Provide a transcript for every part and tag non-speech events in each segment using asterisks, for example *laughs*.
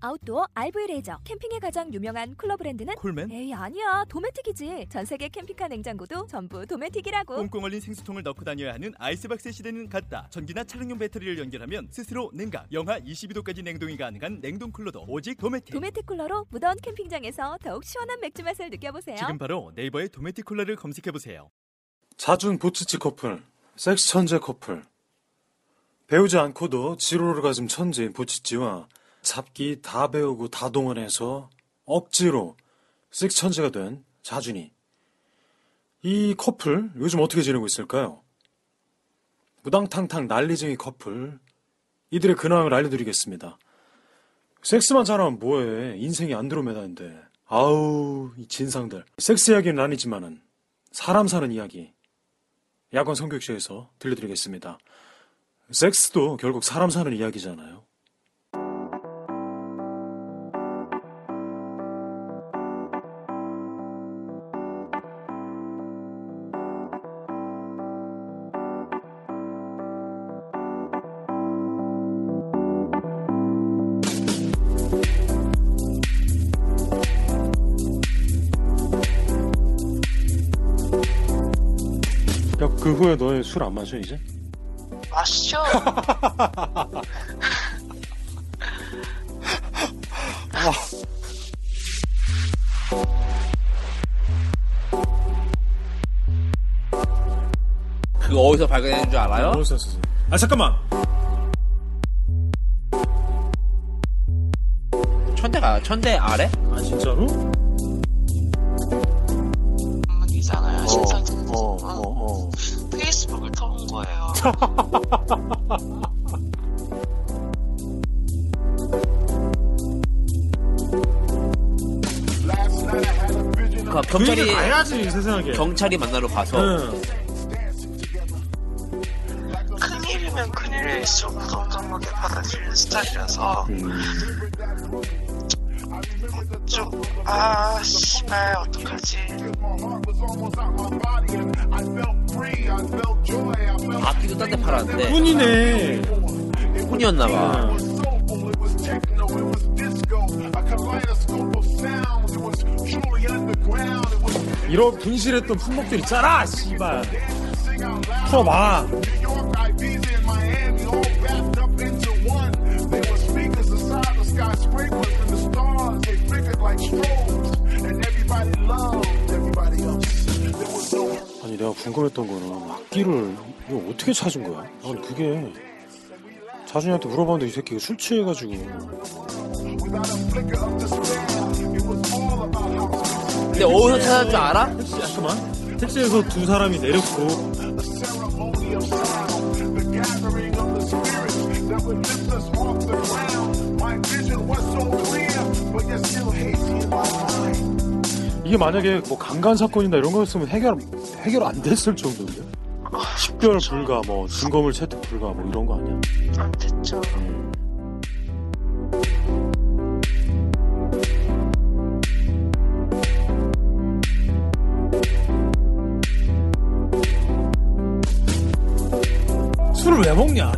아웃도어 RV 레저 캠핑에 가장 유명한 쿨러 브랜드는 콜맨? 에이 아니야 도메틱이지 전 세계 캠핑카 냉장고도 전부 도메틱이라고 꽁꽁 얼린 생수통을 넣고 다녀야 하는 아이스박스 시대는 갔다. 전기나 차량용 배터리를 연결하면 스스로 냉각, 영하 22도까지 냉동이 가능한 냉동 쿨러도 오직 도메틱. 도메틱 쿨러로 무더운 캠핑장에서 더욱 시원한 맥주 맛을 느껴보세요 지금 바로 네이버에 도메틱 쿨러를 검색해 보세요. 자준 보츠치 커플, 섹스 천재 커플. 배우지 않고도 지로르가즘 천재인 보치치와 잡기 다 배우고 다 동원해서 억지로 섹스 천재가 된 자준이. 이 커플 요즘 어떻게 지내고 있을까요? 무당탕탕 난리쟁이 커플. 이들의 근황을 알려드리겠습니다. 섹스만 잘하면 뭐해. 인생이 안드로메다인데. 아우, 이 진상들. 섹스 이야기는 아니지만은 사람 사는 이야기. 야권 성격쇼에서 들려드리겠습니다. 섹스도 결국 사람 사는 이야기잖아요. 그 후에 너의 술안 마셔, 이제? 마시죠. *laughs* 그거 어디서 발견했는 줄 알아요? 어디서? 아, 잠깐만! 천대가 천대 아래? 아, 진짜로? 거예요. 그그 경찰이 가야지, 세상에. 경찰이 만나러 가서 응. 큰일이면 큰일일 수록 무덤덤하게 받아들이는 스타일이라서 좀, 아, 씨발, 어떡하지. 딴데 팔았는데 뿐이네. 혼이었나봐. 응. 이런 분실했던 품목들 있잖아, 씨발. 풀어봐. 궁금했던 거는 악기를 이거 어떻게 찾은 거야? 아니, 그게 자준이한테 물어봤는데 이 새끼가 술 취해가지고. 근데 어디서 찾은 줄 알아? 잠깐만. 택시에서 두 사람이 내렸고 이게 만약에 뭐 강간 사건이나 이런 거였으면 해결 해결 안 됐을 정도인데 10개월 불가 뭐 증거물 채택 불가 뭐 이런 거 아니야? 안 됐죠. 술을 왜 먹냐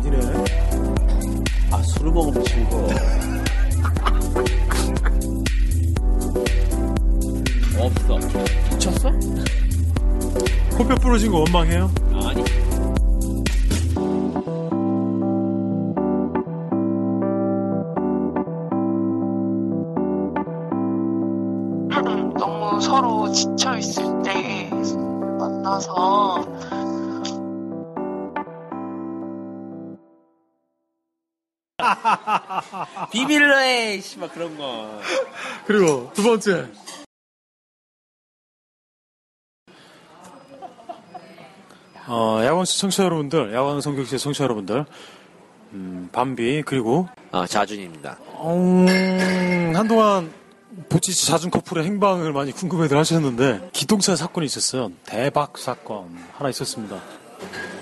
부러진 거 원망해요? 아니. *laughs* 너무 서로 지쳐 있을 때 만나서 비밀로 해, 씨발 그런 거. 그리고 두 번째 어, 야광 시청자 여러분들, 야광 성격시 청취자 여러분들, 음, 밤비 그리고 아 자준입니다. 음, 한동안 보치치 자준 커플의 행방을 많이 궁금해들 하셨는데 기동차 사건이 있었어요. 대박 사건 하나 있었습니다.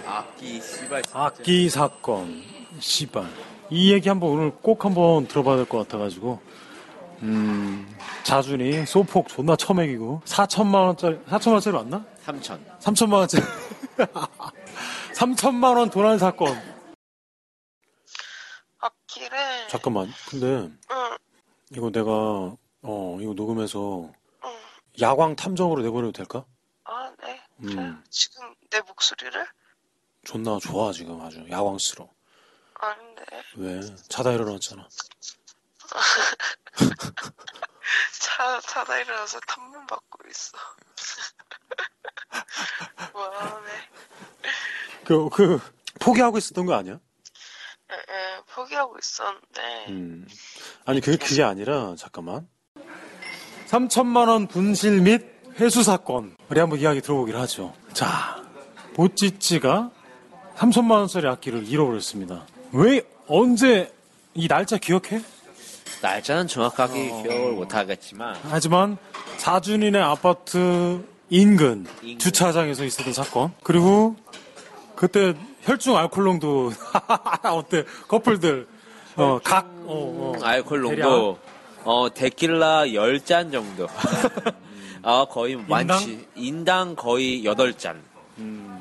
아 악기 씨발. 악기 사건, 씨발. 이 얘기 한번 오늘 꼭 한번 들어봐야 될 것 같아가지고. 음, 자준이 소폭 존나 처먹이고 4천만 원짜리 4천만 원짜리 맞나? 3천. 3천만 원짜리 *laughs* 3천만 원 도난 사건. 악기를 잠깐만. 근데 응, 이거 내가 어 이거 녹음해서 응. 야광 탐정으로 내보내도 될까? 아, 네. 음. 지금 내 목소리를? 존나 좋아 지금 아주 야광스러. 아닌데. 왜? 자다 일어났잖아. *laughs* 자, 자다 일어나서 탐문 받고 있어. *laughs* 뭐하네. 그, 그, 포기하고 있었던 거 아니야? 예, 예, 포기하고 있었는데. 음. 아니, 그게, 그게 아니라, 잠깐만. 3천만 원 분실 및 회수 사건. 우리 한번 이야기 들어보기로 하죠. 자, 보찌찌가 3천만 원짜리 악기를 잃어버렸습니다. 왜, 언제, 이 날짜 기억해? 날짜는 정확하게 어. 기억을 못하겠지만 하지만 사준이네 아파트 인근 인근. 주차장에서 있었던 사건 그리고 그때 혈중 알코올농도 *laughs* 어때 커플들 어 각 어, 어. 알코올 대략. 농도 어 데킬라 10잔 정도. 아 *laughs* 거의 많지. 인당 거의 8잔.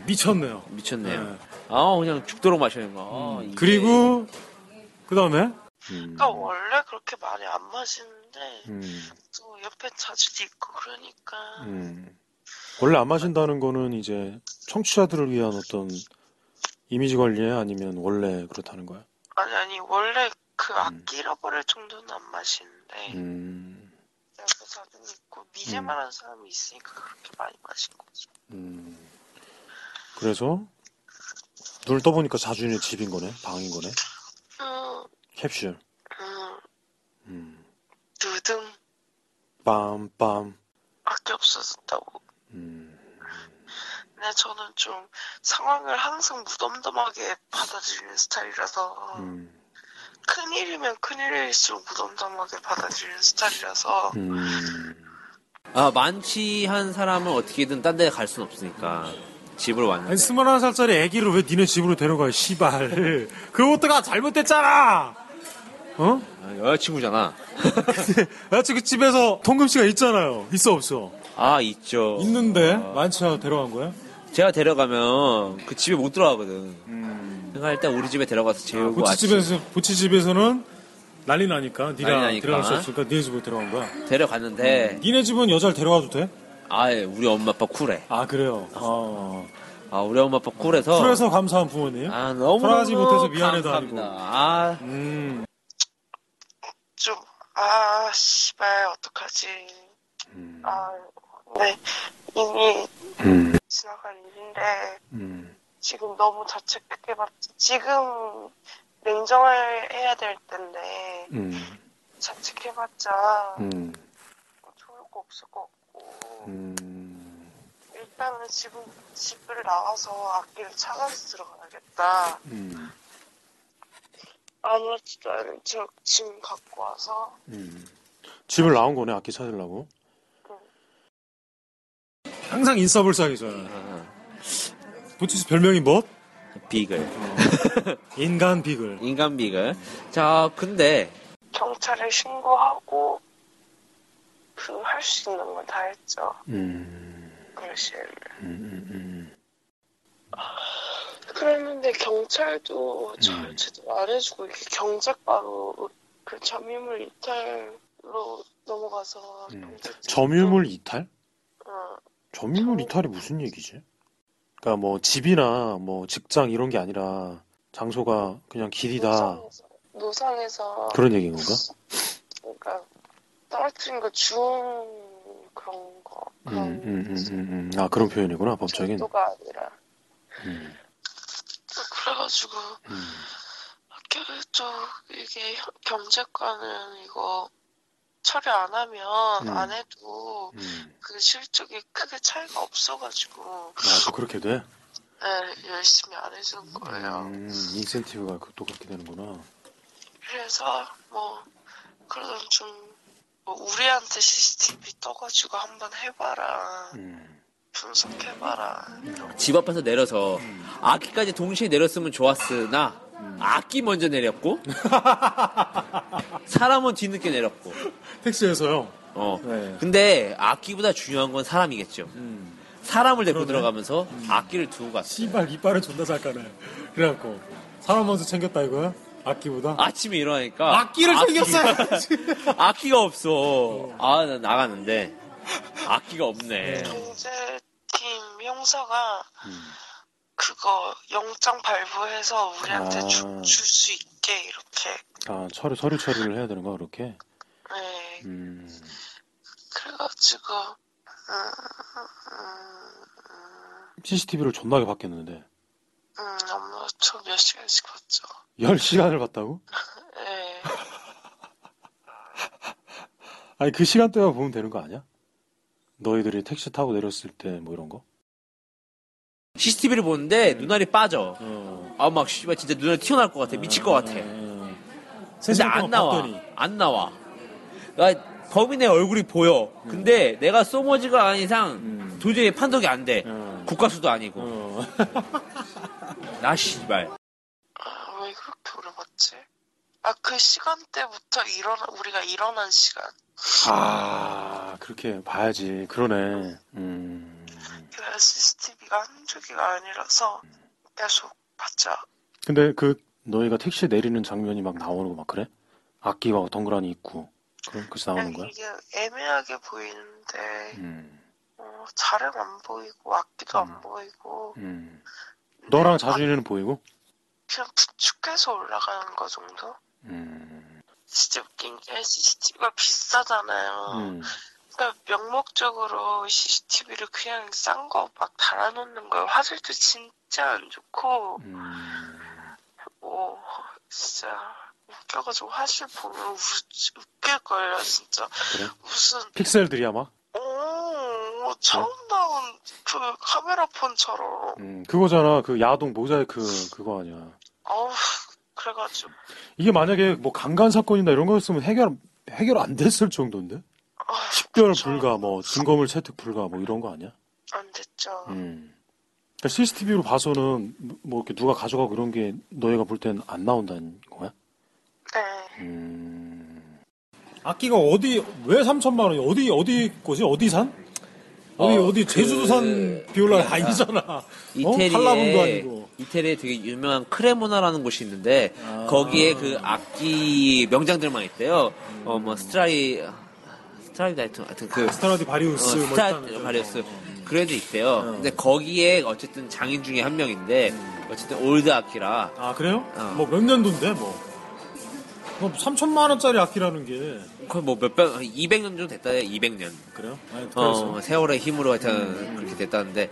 미쳤네요. 미쳤네요. 네. 아 그냥 죽도록 마시는 거. 아, 이게- 그리고 그 다음에 그러니까 원래 그렇게 많이 안 마시는데, 음, 또 옆에 자주 있고 그러니까. 음. 원래 안 마신다는 거는 이제 청취자들을 위한 어떤 이미지 관리에 아니면 원래 그렇다는 거야. 아니, 아니, 원래 그 악기 잃어버릴 정도는 안 마시는데, 음, 옆에 자주 있고, 미제만한 사람이 있으니까 그렇게 많이 마신 거지. 음. 그래서 눈을 떠보니까 자준이의 집인 거네, 방인 거네. 응, 캡슐. 응, 음. 두둥, 빰빰. 악기 없어졌다고. 음. 근데 저는 좀 상황을 항상 무덤덤하게 받아들이는 스타일이라서, 음. 큰일이면 큰일일수록 무덤덤하게 받아들이는 스타일이라서, 음. 아 만취한 사람은 어떻게든 딴 데갈 수는 없으니까 집으로 아니, 왔는데. 스물한 살짜리 애기를 왜 니네 집으로 데려가, 씨발. 그것도가 잘못됐잖아! 어? 아, 여자친구잖아. *laughs* 여자친구 집에서 통금 씨가 있잖아요. 있어, 없어? 아 있죠. 있는데, 만취하고 데려간 거야? 제가 데려가면 그 집에 못 들어가거든. 그러니까 일단 우리 집에 데려가서 재우고 보치집에서, 보치집에서는 난리 나니까, 니가 난리 나니까. 데려갈 수 없으니까 니네 집으로 데려간 거야. 데려갔는데 니네 집은 여자를 데려가도 돼? 아 예 우리 엄마 아빠 쿨해. 아, 그래요. 어. 아 우리 엄마 아빠 쿨해서. 쿨해서 감사한 부모님. 아 너무 돌아가지 못해서 미안해도 감사합니다. 아니고. 아 음. 좀, 아, 씨발, 어떡하지. 아, 네, 이미 음. 지나간 일인데, 음. 지금 너무 자책해봤, 지금 냉정해야 될 텐데, 음. 자책해봤자 음. 좋을 거 없을 것 같고, 음. 일단은 지금 집을 나와서 악기를 찾아서 들어가야겠다. 음. 아무렇지도 않은 척 짐 갖고 와서, 음. 집을 나온 거네, 악기 찾으려고. 응. 항상 인싸불싸기잖아. 보치스 별명이 뭐? 비글 *laughs* 인간 비글. 인간 비글. 자 근데 경찰에 신고하고, 그, 할 수 있는 건 다 했죠. 음. 그 시에는. 음, 음, 그랬는데 경찰도 음. 잘 제대로 안 해주고 이게 경작바로 그 점유물 이탈로 넘어가서 음. 점유물 이탈? 어, 점유물 이탈이 무슨 얘기지? 그러니까 뭐 집이나 뭐 직장 이런 게 아니라 장소가 그냥 길이다 노상에서, 노상에서 그런 얘기인 건가? 그러니까 떨어뜨린 거 주운 그런 거 음, 그런 음, 음, 음, 음. 아 그런 표현이구나 법적인. 정도가 아니라 음, 그래가지고 음, 쪽 이게 경제과는 이거 처리 안 하면 음. 안 해도 음. 그 실적이 크게 차이가 없어가지고 아, 또 그렇게 돼? 네, 열심히 안 해주는 거예요. 음, 인센티브가 그- 또 그렇게 되는구나. 그래서 뭐 그래도 좀뭐 우리한테 CCTV 떠가지고 한번 해봐라. 음, 분석해봐라. 집 앞에서 내려서 악기까지 동시에 내렸으면 좋았으나 악기 먼저 내렸고 *laughs* 사람은 뒤늦게 내렸고 택시에서요. 어 네. 근데 악기보다 중요한 건 사람이겠죠 사람을 데리고 그러네. 들어가면서 악기를 두고 갔어 씨발 이빨을 존나 잘 까네. 그래갖고 사람 먼저 챙겼다 이거야? 악기보다? 아침에 일어나니까 악기를 악기- 챙겼어야지. *laughs* 악기가 없어 아 나 나갔는데 악기가 없네 경제팀 형사가 그거 영장 발부해서 우리한테 아. 줄수 있게 이렇게. 아 서류 서류 처리를 해야 되는 거야 그렇게? 네. 음. 그래가지고 음, 음, CCTV를 존나게 봤겠는데 음, 엄마 저몇 시간씩 봤죠. 10시간을 봤다고? *laughs* 네. 아니 그 시간대만 보면 되는 거 아니야? 너희들이 택시 타고 내렸을 때 뭐 이런 거? CCTV를 보는데 눈알이 빠져. 어. 아 막 씨발 진짜 눈알 튀어나올 것 같아. 미칠 것 같아. 근데 안 나와. 안 나와. 나 범인의 얼굴이 보여. 근데 내가 소머지가 아닌 이상 음. 도저히 판독이 안돼. 어. 국가수도 아니고. 어. 나 씨발 아, 왜 그렇게 오래 봤지? 아, 그 시간대부터 일어나, 우리가 일어난 시간. 아 그렇게 봐야지 그러네 음. 그 CCTV가 한두 개가 아니라서 계속 봤죠. 근데 그 너희가 택시 내리는 장면이 막 나오는 거 막 그래? 악기가 덩그러니 있고 그래? 그래서 나오는 그냥 거야? 이게 애매하게 보이는데, 음. 어, 잘은 안 보이고, 악기도 음. 안 보이고, 음. 너랑 자준이는 보이고? 그냥 부축해서 올라가는 거 정도? 음. 진짜 웃긴 게 CCTV가 비싸잖아요. 음. 그러니까 명목적으로 CCTV를 그냥 싼 거 막 달아놓는 거예요. 화질도 진짜 안 좋고, 음. 뭐, 진짜 웃겨가지고 화질 보면 우, 웃길걸요, 진짜. 그래? 무슨, 픽셀들이야 막? 오, 처음 나온 그 카메라 폰처럼. 음, 그거잖아. 그 야동 모자이크 그거 아니야. 어우, 그래가지고. 이게 만약에 뭐 강간 사건이나 이런 거였으면 해결 해결 안 됐을 정도인데? 아, 식별 그쵸. 불가, 뭐 증거물 채택 불가, 뭐 이런 거 아니야? 안 됐죠. 음. 그러니까 CCTV로 봐서는 뭐 이렇게 누가 가져가고 이런 게 너희가 볼 땐 안 나온다는 거야? 네. 음. 악기가 어디 왜 3천만 원이 어디 어디 거지 어디 산? 어디 어, 어디 그- 제주도산 비올라 아니잖아. 어? 이태리에 한라봉도 아니고. 이태리에 되게 유명한 크레모나라는 곳이 있는데 아. 거기에 그 악기 명장들만 있대요. 어 뭐 스트라이 스트라이 하여튼 하여튼 그 스트라디바리우스 어, 뭐 스타 거죠. 바리우스 그래도 있대요. 근데 거기에 어쨌든 장인 중에 한 명인데 어쨌든 old 악기라 아 그래요? 어. 뭐몇 년도인데 뭐. 뭐 3천만 원짜리 악기라는 게 거의 뭐 몇백 200년 정도 됐다 200년. 그래요? 아니, 어 세월의 힘으로 하여튼 그렇게 됐다는데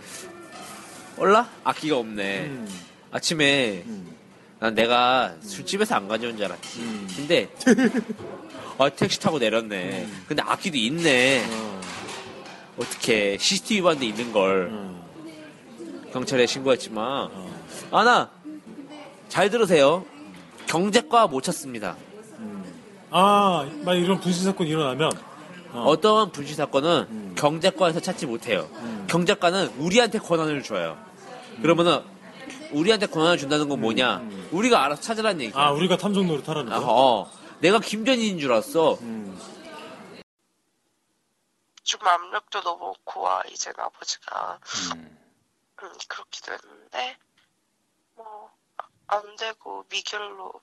올라 악기가 없네. 음, 아침에 음, 난 내가 술집에서 안 가져온 줄 알았지. 음. 근데 *laughs* 아, 택시 타고 내렸네. 근데 악기도 있네. 어, 어떻게 CCTV 봤는데 있는 걸 어, 경찰에 신고했지만 어. 아나 잘 들으세요. 경제과 못 찾습니다. 아, 만약 이런 분실 사건이 일어나면 어. 어. 떠한 분실 사건은 경제과에서 찾지 못해요. 경제과는 우리한테 권한을 줘요. 그러면은 우리한테 권한을 준다는 건 뭐냐? 우리가 알아서 찾으라는 얘기야. 아 우리가 탐정 노릇하라는 아, 거. 어. 내가 김전인인 줄 알았어. 음. 좀 압력도 너무 고와, 이제 아버지가. 음. 음, 그렇기도 했는데, 뭐, 아- 안 되고 미결로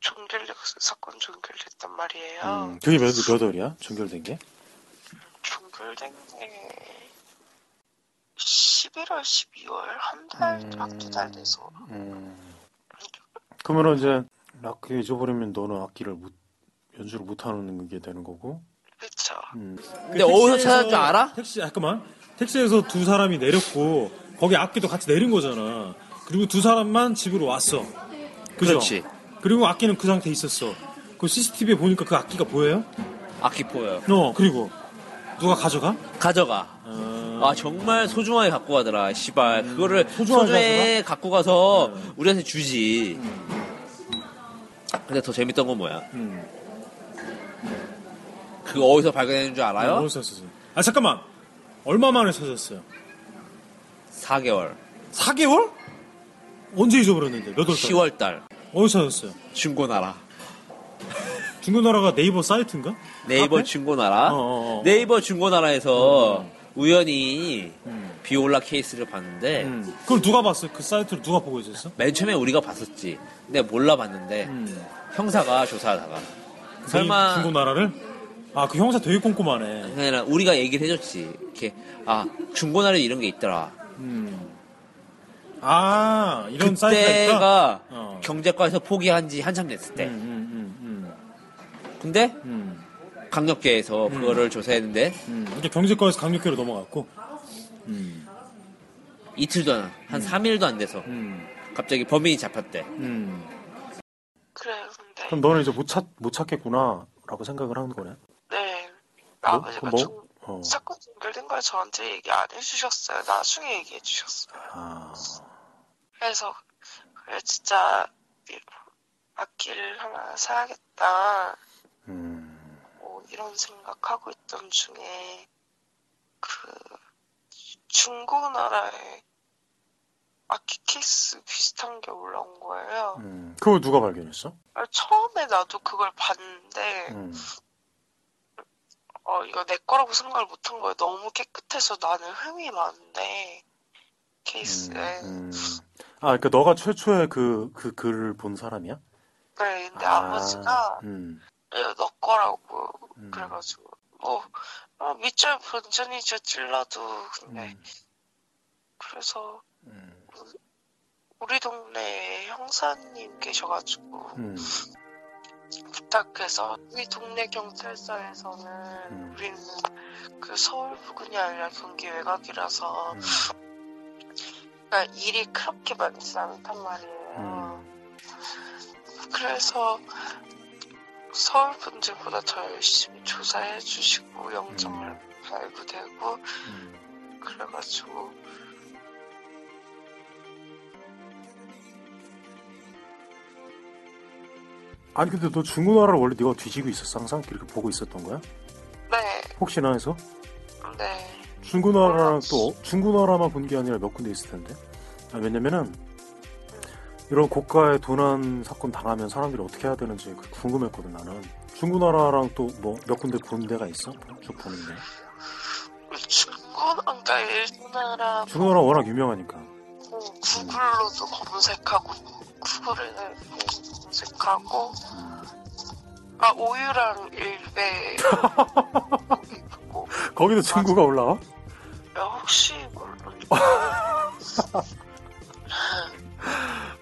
종결력 사건 종결됐단 말이에요. 음. 그게 몇, 몇 월이야? 종결된 게? 종결된 게 11월, 12월 한 달, 음. 한두 달 돼서. 음. 그러면은 이제 악기 잊어버리면 너는 악기를 못, 연주를 못 하는 게 되는 거고. 그쵸. 음. 근데 어디서 찾을 줄 알아? 택시 잠깐만 택시에서 두 사람이 내렸고 거기 악기도 같이 내린 거잖아. 그리고 두 사람만 집으로 왔어. 그죠? 그렇지. 그리고 악기는 그 상태에 있었어. 그 CCTV에 보니까 그 악기가 보여요? 악기 보여. 어 그리고 누가 가져가? 가져가. 아, 아 정말 소중하게 갖고 가더라. 씨발 그거를 소중하게 갖고 가서 우리한테 주지. 근데 더 재밌던 건 뭐야? 음. 그거 어디서 발견했는 줄 알아요? 어디서 썼어요? 아 잠깐만 얼마 만에 찾았어요? 4개월. 4개월? 언제 잊어버렸는데? 몇월 달? 10월 달. 어디서 찾았어요? 중고나라. 중고나라가 네이버 사이트인가? 네이버 앞에? 중고나라. 어, 어, 어. 네이버 중고나라에서 어. 우연히 음. 비올라 케이스를 봤는데 음. 그걸 누가 봤어? 그 사이트를 누가 보고 있었어? 맨 처음에 우리가 봤었지. 근데 몰라 봤는데 음. 형사가 조사하다가 설마 네, 중고나라를? 아, 그 형사 되게 꼼꼼하네. 그냥 우리가 얘기를 해줬지. 이렇게 아 중고나라에 이런 게 있더라. 음. 아, 이런 사이트가? 그때가 어. 경제과에서 포기한 지 한참 됐을 때. 음, 음, 근데 음, 음. 강력계에서 그거를 조사했는데 음. 이게 경제과에서 강력계로 넘어갔고. 음. 이틀도 안, 한 3일도 안 돼서 음. 갑자기 범인이 잡혔대. 음. 그래 근데 그럼 너는 이제 못 찾, 못 찾겠구나라고 생각을 하는 거네. 네 뭐? 아버지가 뭐? 중 어. 사건 연결된 걸 저한테 얘기 안 해주셨어요. 나중에 얘기해 주셨어요. 아, 그래서 그래 진짜 이- 악기를 하나 사야겠다. 음, 뭐 이런 생각하고 있던 중에 그 중고나라에 악기 케이스 비슷한 게 올라온 거예요. 음. 그걸 누가 발견했어? 아, 처음에 나도 그걸 봤는데 음. 어 이거 내 거라고 생각을 못한 거예요. 너무 깨끗해서 나는 흠이 많은데 케이스에. 음. 아, 그러니까 너가 최초에 그, 그 글을 본 사람이야? 네, 근데 아, 아, 버지가 음, 이거 너 거라고 음. 그래가지고 뭐 어, 밑줄 본전이죠 찔러도 근데 음. 그래서 음, 우리 동네에 형사님 계셔가지고 음, 부탁해서 우리 동네 경찰서에서는 음. 우리는 그 서울 부근이 아니라 경기 외곽이라서 음. 그러니까 일이 그렇게 많지 않단 말이에요. 그래서 서울 분들보다 더 열심히 조사해 주시고 영장을 발부되고 음. 그래가지고 아니, 근데 너 중고나라를 원래 네가 뒤지고 있었어? 항상 이렇게 보고 있었던 거야? 네, 혹시나 해서? 네, 중고나라랑 또, 중고나라만 본 게 아니라 몇 군데 있을 텐데. 아, 왜냐면은, 이런 고가의 도난 사건 당하면 사람들이 어떻게 해야 되는지 그 궁금했거든, 나는. 중고나라랑 또 뭐 몇 군데 본 데가 있어? 쭉 보는데. 중고 그러니까 일본나라 중고나라 워낙 유명하니까. 뭐 구글로도 검색하고 구글에 검 색하고 아 오유랑 일베 *laughs* 거기도 친구가 올라와? 야 혹시 몰라 *laughs*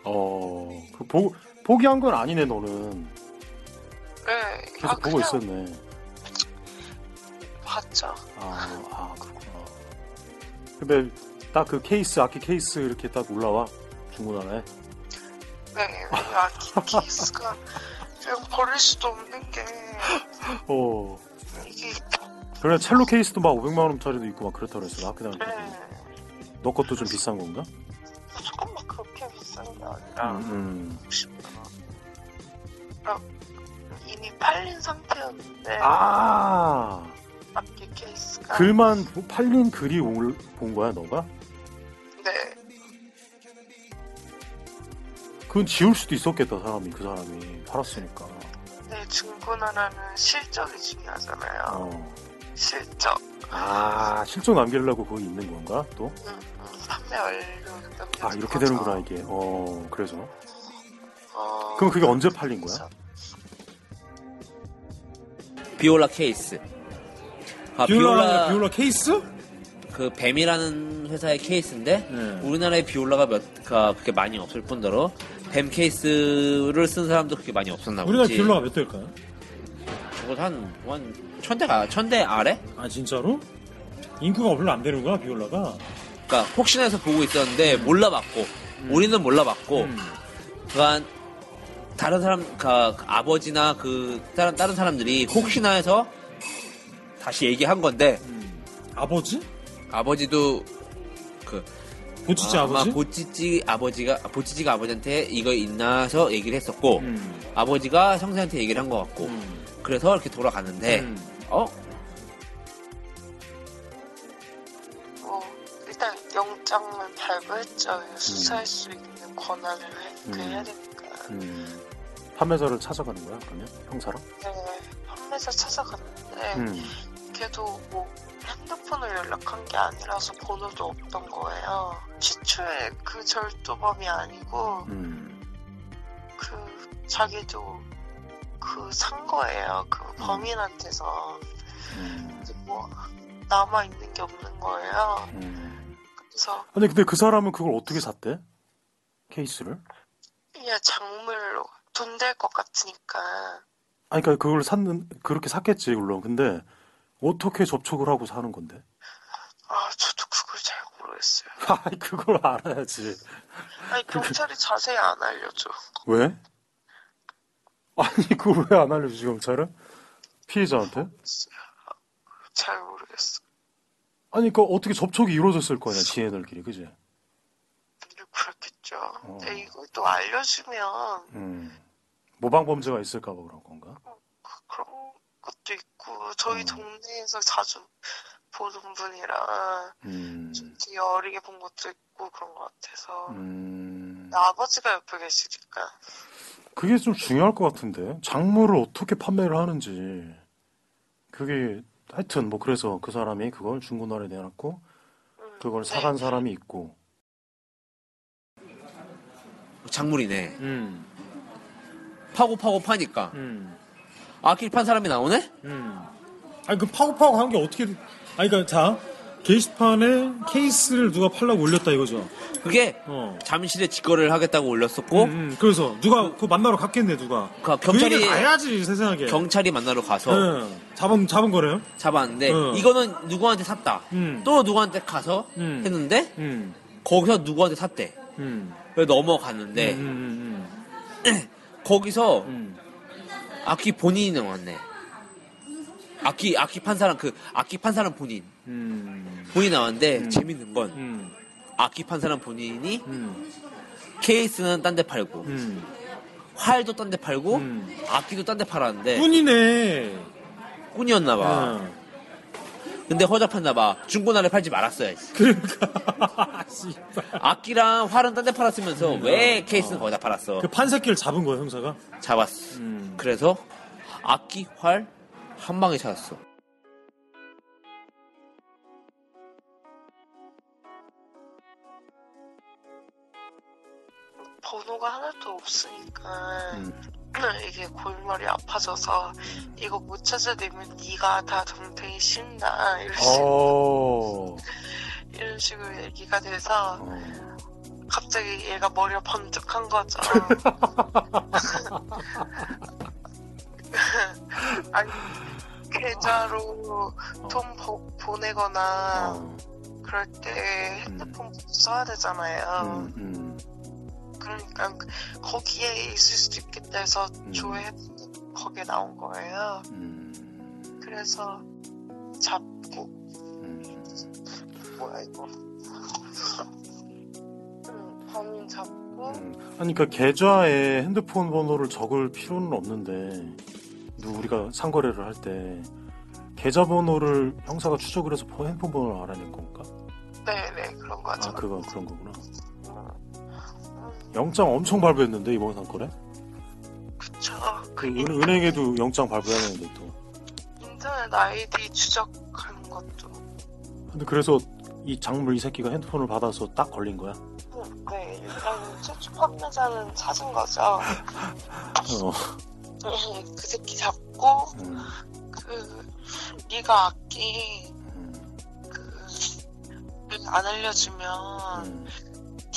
어, 그 보, 포기한 건 아니네, 너는. 네, 계속 아, 보고 있었네. 봤죠. 아, 아, 그렇구나. 근데 딱 그 케이스, 악기 케이스 이렇게 딱 올라와. 중고나라에. 네, 아 케이스가 그냥 버릴 수도 없는 게 어. 이게 그래, 첼로 케이스도 막 500만 원짜리도 있고 막 그렇다고 그랬어. 나 학교 다닐 때. 네, 너 것도 좀 비싼 건가? 조금 막 그렇게 비싼 게 아니라 음. 이미 팔린 상태였는데 아, 악기 케이스가 글만 팔린 글이 올, 본 거야, 너가? 그건 지울 수도 있었겠다, 사람이. 그 사람이. 팔았으니까. 네 중고나라는 실적이 중요하잖아요. 어. 실적. 아, 실적 남기려고 거기 있는 건가? 또? 음, 음, 판매 완료. 아, 이렇게 되는구나, 이게. 어, 그래서. 어, 그럼 그게 언제 팔린 거야? 비올라 케이스. 아, 비올라, 비올라, 비올라 케이스? 그 뱀이라는 회사의 케이스인데 네. 우리나라에 비올라가 몇, 가 그렇게 많이 없을 뿐더러 뱀 케이스를 쓴 사람도 그렇게 많이 없었나 보지. 우리나라 비올라가 몇 대일까요? 그거 한, 한 천 대가 천 대 아래? 아, 진짜로? 인구가 별로 안 되는 거야, 비올라가? 그러니까 혹시나 해서 보고 있었는데 몰라봤고 우리는 몰라봤고 음. 그간 다른 사람 그 아버지나 그 다른 다른 사람들이 혹시나 해서 다시 얘기한 건데 음. 아버지? 아버지도 그 고치지 아, 아버지? 아마 보치지 아버지가 보치지가 아버지한테 이거 있나서 얘기를 했었고 음. 아버지가 형사한테 얘기를 한 것 같고 음. 그래서 이렇게 돌아갔는데 음. 어뭐 일단 영장은 있죠. 수사할 수 있는 권한을 해, 그 음. 해야 되니까. 음. 판매자를 찾아가는 거야 그러면 형사랑? 네, 판매자 찾아갔는데 음. 걔도 뭐 핸드폰을 연락한 게 아니라서 번호도 없던 거예요. 시초에 그 절도범이 아니고 음. 그 자기도 그 산 거예요. 그 범인한테서 음. 뭐 남아 있는 게 없는 거예요. 음. 그래서 아니 근데 그 사람은 그걸 어떻게 샀대? 케이스를? 그냥 작물로 돈 될 것 같으니까 아니 그러니까 그걸 샀는 그렇게 샀겠지 물론 근데 어떻게 접촉을 하고 사는 건데? 아 저도 그걸 잘 모르겠어요. *laughs* 아이 그걸 알아야지. 아니 경찰이 자세히 안 알려줘. 왜? 아니 그걸 왜 안 알려주지 경찰은? 피해자한테? 잘 모르겠어. 아니 그 어떻게 접촉이 이루어졌을 거냐 지혜들끼리 그지? 그렇겠죠. 어. 근데 이걸 또 알려주면 음. 모방 범죄가 있을까봐 그런 건가? 그런 것도 있고 저희 음. 동네에서 자주 보는 분이라 음. 좀 되게 어리게 본 것도 있고 그런 것 같아서 음. 아버지가 옆에 계시니까 그게 좀 중요할 것 같은데 작물을 어떻게 판매를 하는지 그게 하여튼 뭐 그래서 그 사람이 그걸 중고나라에 내놨고 음, 그걸 네. 사간 사람이 있고 작물이네. 음. 파고 파고 파니까 음. 아길 판 사람이 나오네? 음. 아니 그 파고파고 한 게 어떻게 아니 그러니까 자 게시판에 케이스를 누가 팔라고 올렸다 이거죠. 그게 어. 잠실에 직거래를 하겠다고 올렸었고 음, 음. 그래서 누가 그 만나러 갔겠네 누가. 그 경찰이- 그 가야지 세상에. 경찰이 만나러 가서 응. 잡은 잡은 거네요. 잡았는데 어. 이거는 누구한테 샀다. 음. 또 누구한테 가서 음. 했는데 음. 거기서 누구한테 샀대. 음. 넘어갔는데 음. *clears throat* 거기서. 악기 본인이 나왔네. 악기 악기 판 사람 그 악기 판 사람 본인 음. 본인 나왔는데 음. 재밌는 건 음. 악기 판 사람 본인이 음. 케이스는 딴 데 팔고 음. 활도 딴 데 팔고 음. 악기도 딴 데 팔았는데 꾼이네. 꾼이었나 봐. 어. 근데 허접했나 봐. 중고나라에 팔지 말았어야지. 그러니까. *laughs* 씨발. 악기랑 활은 딴 데 팔았으면서 왜 케이스는 거기다 팔았어? 그 판새끼를 잡은 거야 형사가. 잡았어. 음. 그래서 악기, 활 한 방에 찾았어. 번호가 하나도 없으니까 음. 이게 골머리 아파져서 이거 못 찾아내면 네가 다 덤탱이 쉰다 이런, 식, 어. 이런 식으로 얘기가 돼서 어. 갑자기 얘가 머리가 번쩍한 거죠. *laughs* 아니 계좌로 돈 보, 보내거나 어. 그럴 때 핸드폰 써야 되잖아요. 음. 음. 그러니까 거기에 있을 수도 있겠다 해서 음. 조회했는데 거기에 나온 거예요. 음. 그래서 잡고 음. 뭐야 이거 응, 범인 잡고 음. 아니, 그 계좌에 핸드폰 번호를 적을 필요는 없는데, 누 우리가 상거래를 할 때, 계좌 번호를 형사가 추적을 해서 보- 핸드폰 번호를 알아낸 건가? 네네 그런 거죠. 아, 그거, 그런 거구나. 음, 영장 엄청 발부했는데, 이번 상거래? 그쵸. 그그 은, 은행에도 영장 발부해야 되는데, 또. 인터넷 아이디 추적하는 것도 근데 그래서 이 작물 이 새끼가 핸드폰을 받아서 딱 걸린 거야? 음, 네 일단 최초 판매자는 찾은 거죠. 어. 그 새끼 잡고 음, 그 네가 음, 그안 알려주면 음,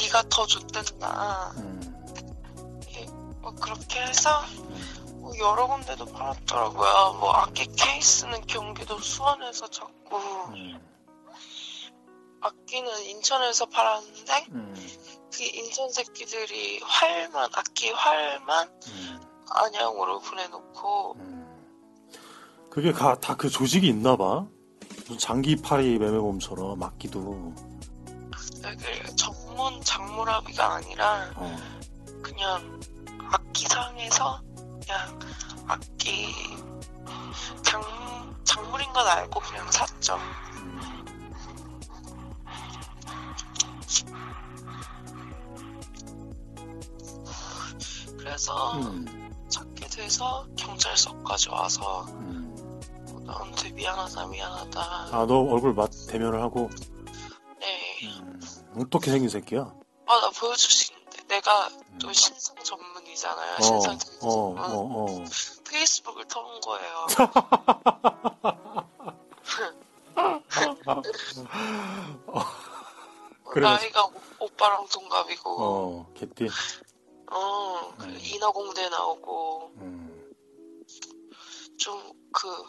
네가 더 줬댄다. 음, 뭐 그렇게 해서 뭐 여러 군데도 팔았더라고요. 뭐 악기 케이스는 경기도 수원에서 찾고 음, 악기는 인천에서 팔았는데 음, 그 인천 새끼들이 활만 악기 활만 음, 안양으로 보내놓고 음. 그게 다 그 조직이 있나 봐. 무슨 장기파리 매매범처럼 막기도. 되게 전문 작물합의가 아니라 어. 그냥 악기상에서 그냥 악기 장, 작물인 건 알고 그냥 샀죠. 그래서 음, 찾게 돼서 경찰서까지 와서 음. 어, 나한테 미안하다 미안하다 아, 너 얼굴 맞 대면을 하고 어떻게 생긴 새끼야? 아 나 보여줄 수 있는데. 내가 또 신상 전문이잖아요 어, 신상 어, 전문 어, 어. 페이스북을 터본 거예요. *laughs* 그래가지고- 나이가 오- 오빠랑 동갑이고. 어, 개띠. 어, 그 음. 인어공대 나오고. 음, 좀그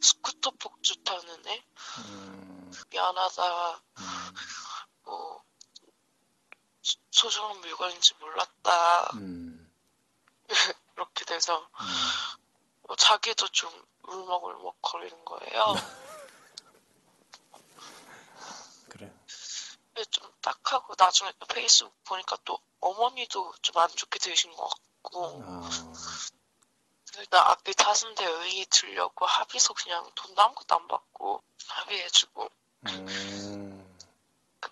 스쿠터 폭주 타는 애? 음, 미안하다. 음. 뭐 소- 소중한 물건인지 몰랐다. 음, *laughs* 이렇게 돼서 음. 뭐 자기도 좀 울먹울먹 거리는 거예요. *laughs* 그래. 근데 좀 딱하고 나중에 또 페이스북 보니까 또 어머니도 좀 안 좋게 되신 것 같고. 아, 나 악기 타는데 의의 들려고 합의서 그냥 돈 아무것도 안 받고 합의해주고. 음, 그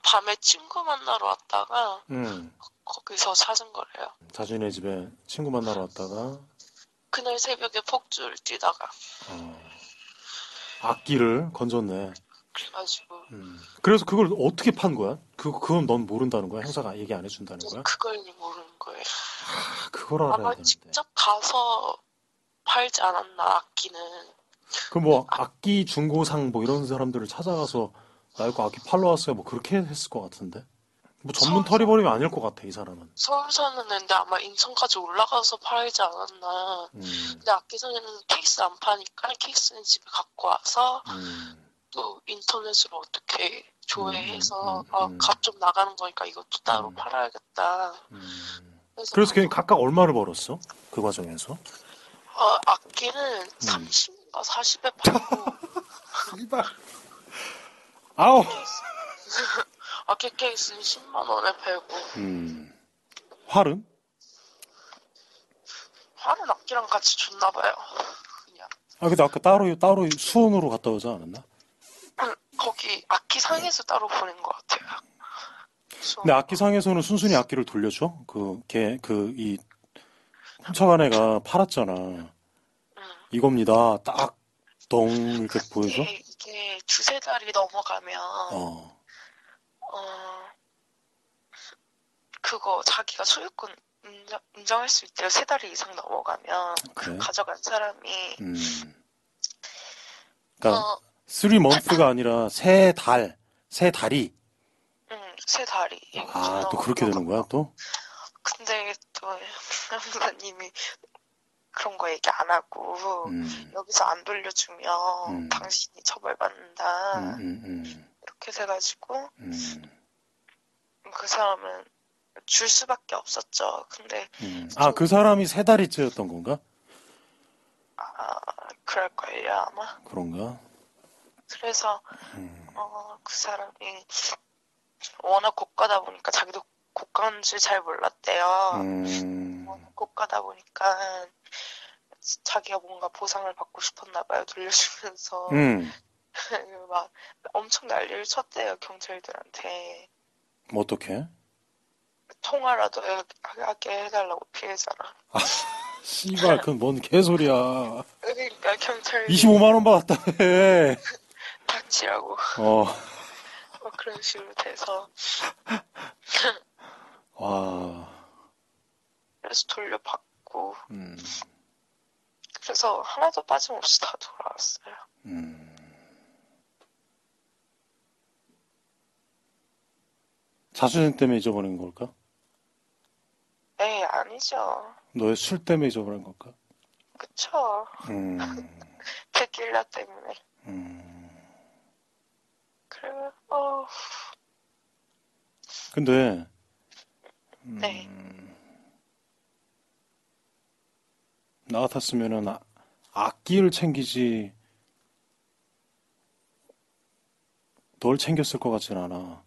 밤에 친구 만나러 왔다가 음. 거기서 찾은 거래요. 자준의 집에 친구 만나러 왔다가 그날 새벽에 폭주를 뛰다가 어, 악기를 건졌네. 그래가지고 음. 그래서 그걸 어떻게 판 거야? 그 그건 넌 모른다는 거야? 형사가 얘기 안 해준다는 거야? 그걸 모르는 거예요. 아, 그걸 알아야 아마 되는데. 직접 가서 팔지 않았나 악기는 그뭐 악기 중고상 뭐 이런 사람들을 찾아가서 나 이거 악기 팔러 왔어요. 뭐 그렇게 했을 것 같은데. 뭐 전문 서울- 털이버림이 아닐 것 같아 이 사람은. 서울 사는 애인데 아마 인천까지 올라가서 팔지 않았나. 음, 근데 악기장에는 케이스 안 파니까 케이스는 집에 갖고 와서 음, 또 인터넷으로 어떻게 조회해서 음, 음, 어, 음. 값좀 나가는 거니까 이것도 따로 음. 팔아야겠다. 음. 그래서, 그래서 걔 각각 얼마를 벌었어? 그 과정에서? 어, 악기는 음. 30인가 40에 팔고 *laughs* 아우. 악기 케이스는 10만 원에 팔고 음. 활은? 화는 악기랑 같이 줬나 봐요. 그냥 아 근데 아까 따로 따로 수원으로 갔다 오지 않았나? *clears throat* 거기 악기 상에서 따로 보낸 것 같아요. 근데 악기상에서는 순순히 악기를 돌려줘? 그, 걔, 그, 이, 훔쳐간 애가 팔았잖아. 음. 이겁니다. 딱, 덩, 이렇게 보여줘? 이게, 두세 달이 넘어가면 어. 어, 그거 자기가 소유권 인정, 인정 할 수 있대요. 세 달이 이상 넘어가면 그래? 가져간 사람이 음. 그러니까, 어, three months가 아니라 세 달, 세 달이. 음, 세 달이 아, 또 그렇게 되는 거야, 또? 근데 또 *laughs* 변호사님이 그런 거 얘기 안 하고 음. 여기서 안 돌려주면 음. 당신이 처벌받는다 음, 음, 음, 이렇게 돼가지고 음, 그 사람은 줄 수밖에 없었죠. 근데 음. 아, 그 사람이 세 달이째였던 건가? 아, 그럴걸요 아마. 그런가? 그래서 음, 어, 그 사람이 워낙 고가다 보니까 자기도 고가인지 잘 몰랐대요. 음, 워낙 고가다 보니까 자기가 뭔가 보상을 받고 싶었나 봐요. 돌려주면서 음. *laughs* 막 엄청 난리를 쳤대요 경찰들한테. 뭐 어떻게? 통화라도 해- 하게 해달라고 피해자랑. 씨발, 그건 뭔 개소리야. 그러니까 경찰 25만 원 받았다 *laughs* 해. 닥치라고 어, 막 그런 식으로 돼서 *laughs* 와, 그래서 돌려받고 음, 그래서 하나도 빠짐없이 다 돌아왔어요. 음. 자수생 때문에 잊어버린 걸까? 에이 아니죠. 너의 술 때문에 잊어버린 걸까? 그쵸. 음, *laughs* 데킬라 때문에. 음. 그래, 어, 근데, 음, 네. 나 같았으면은 아, 악기를 챙기지, 널 챙겼을 것 같진 않아.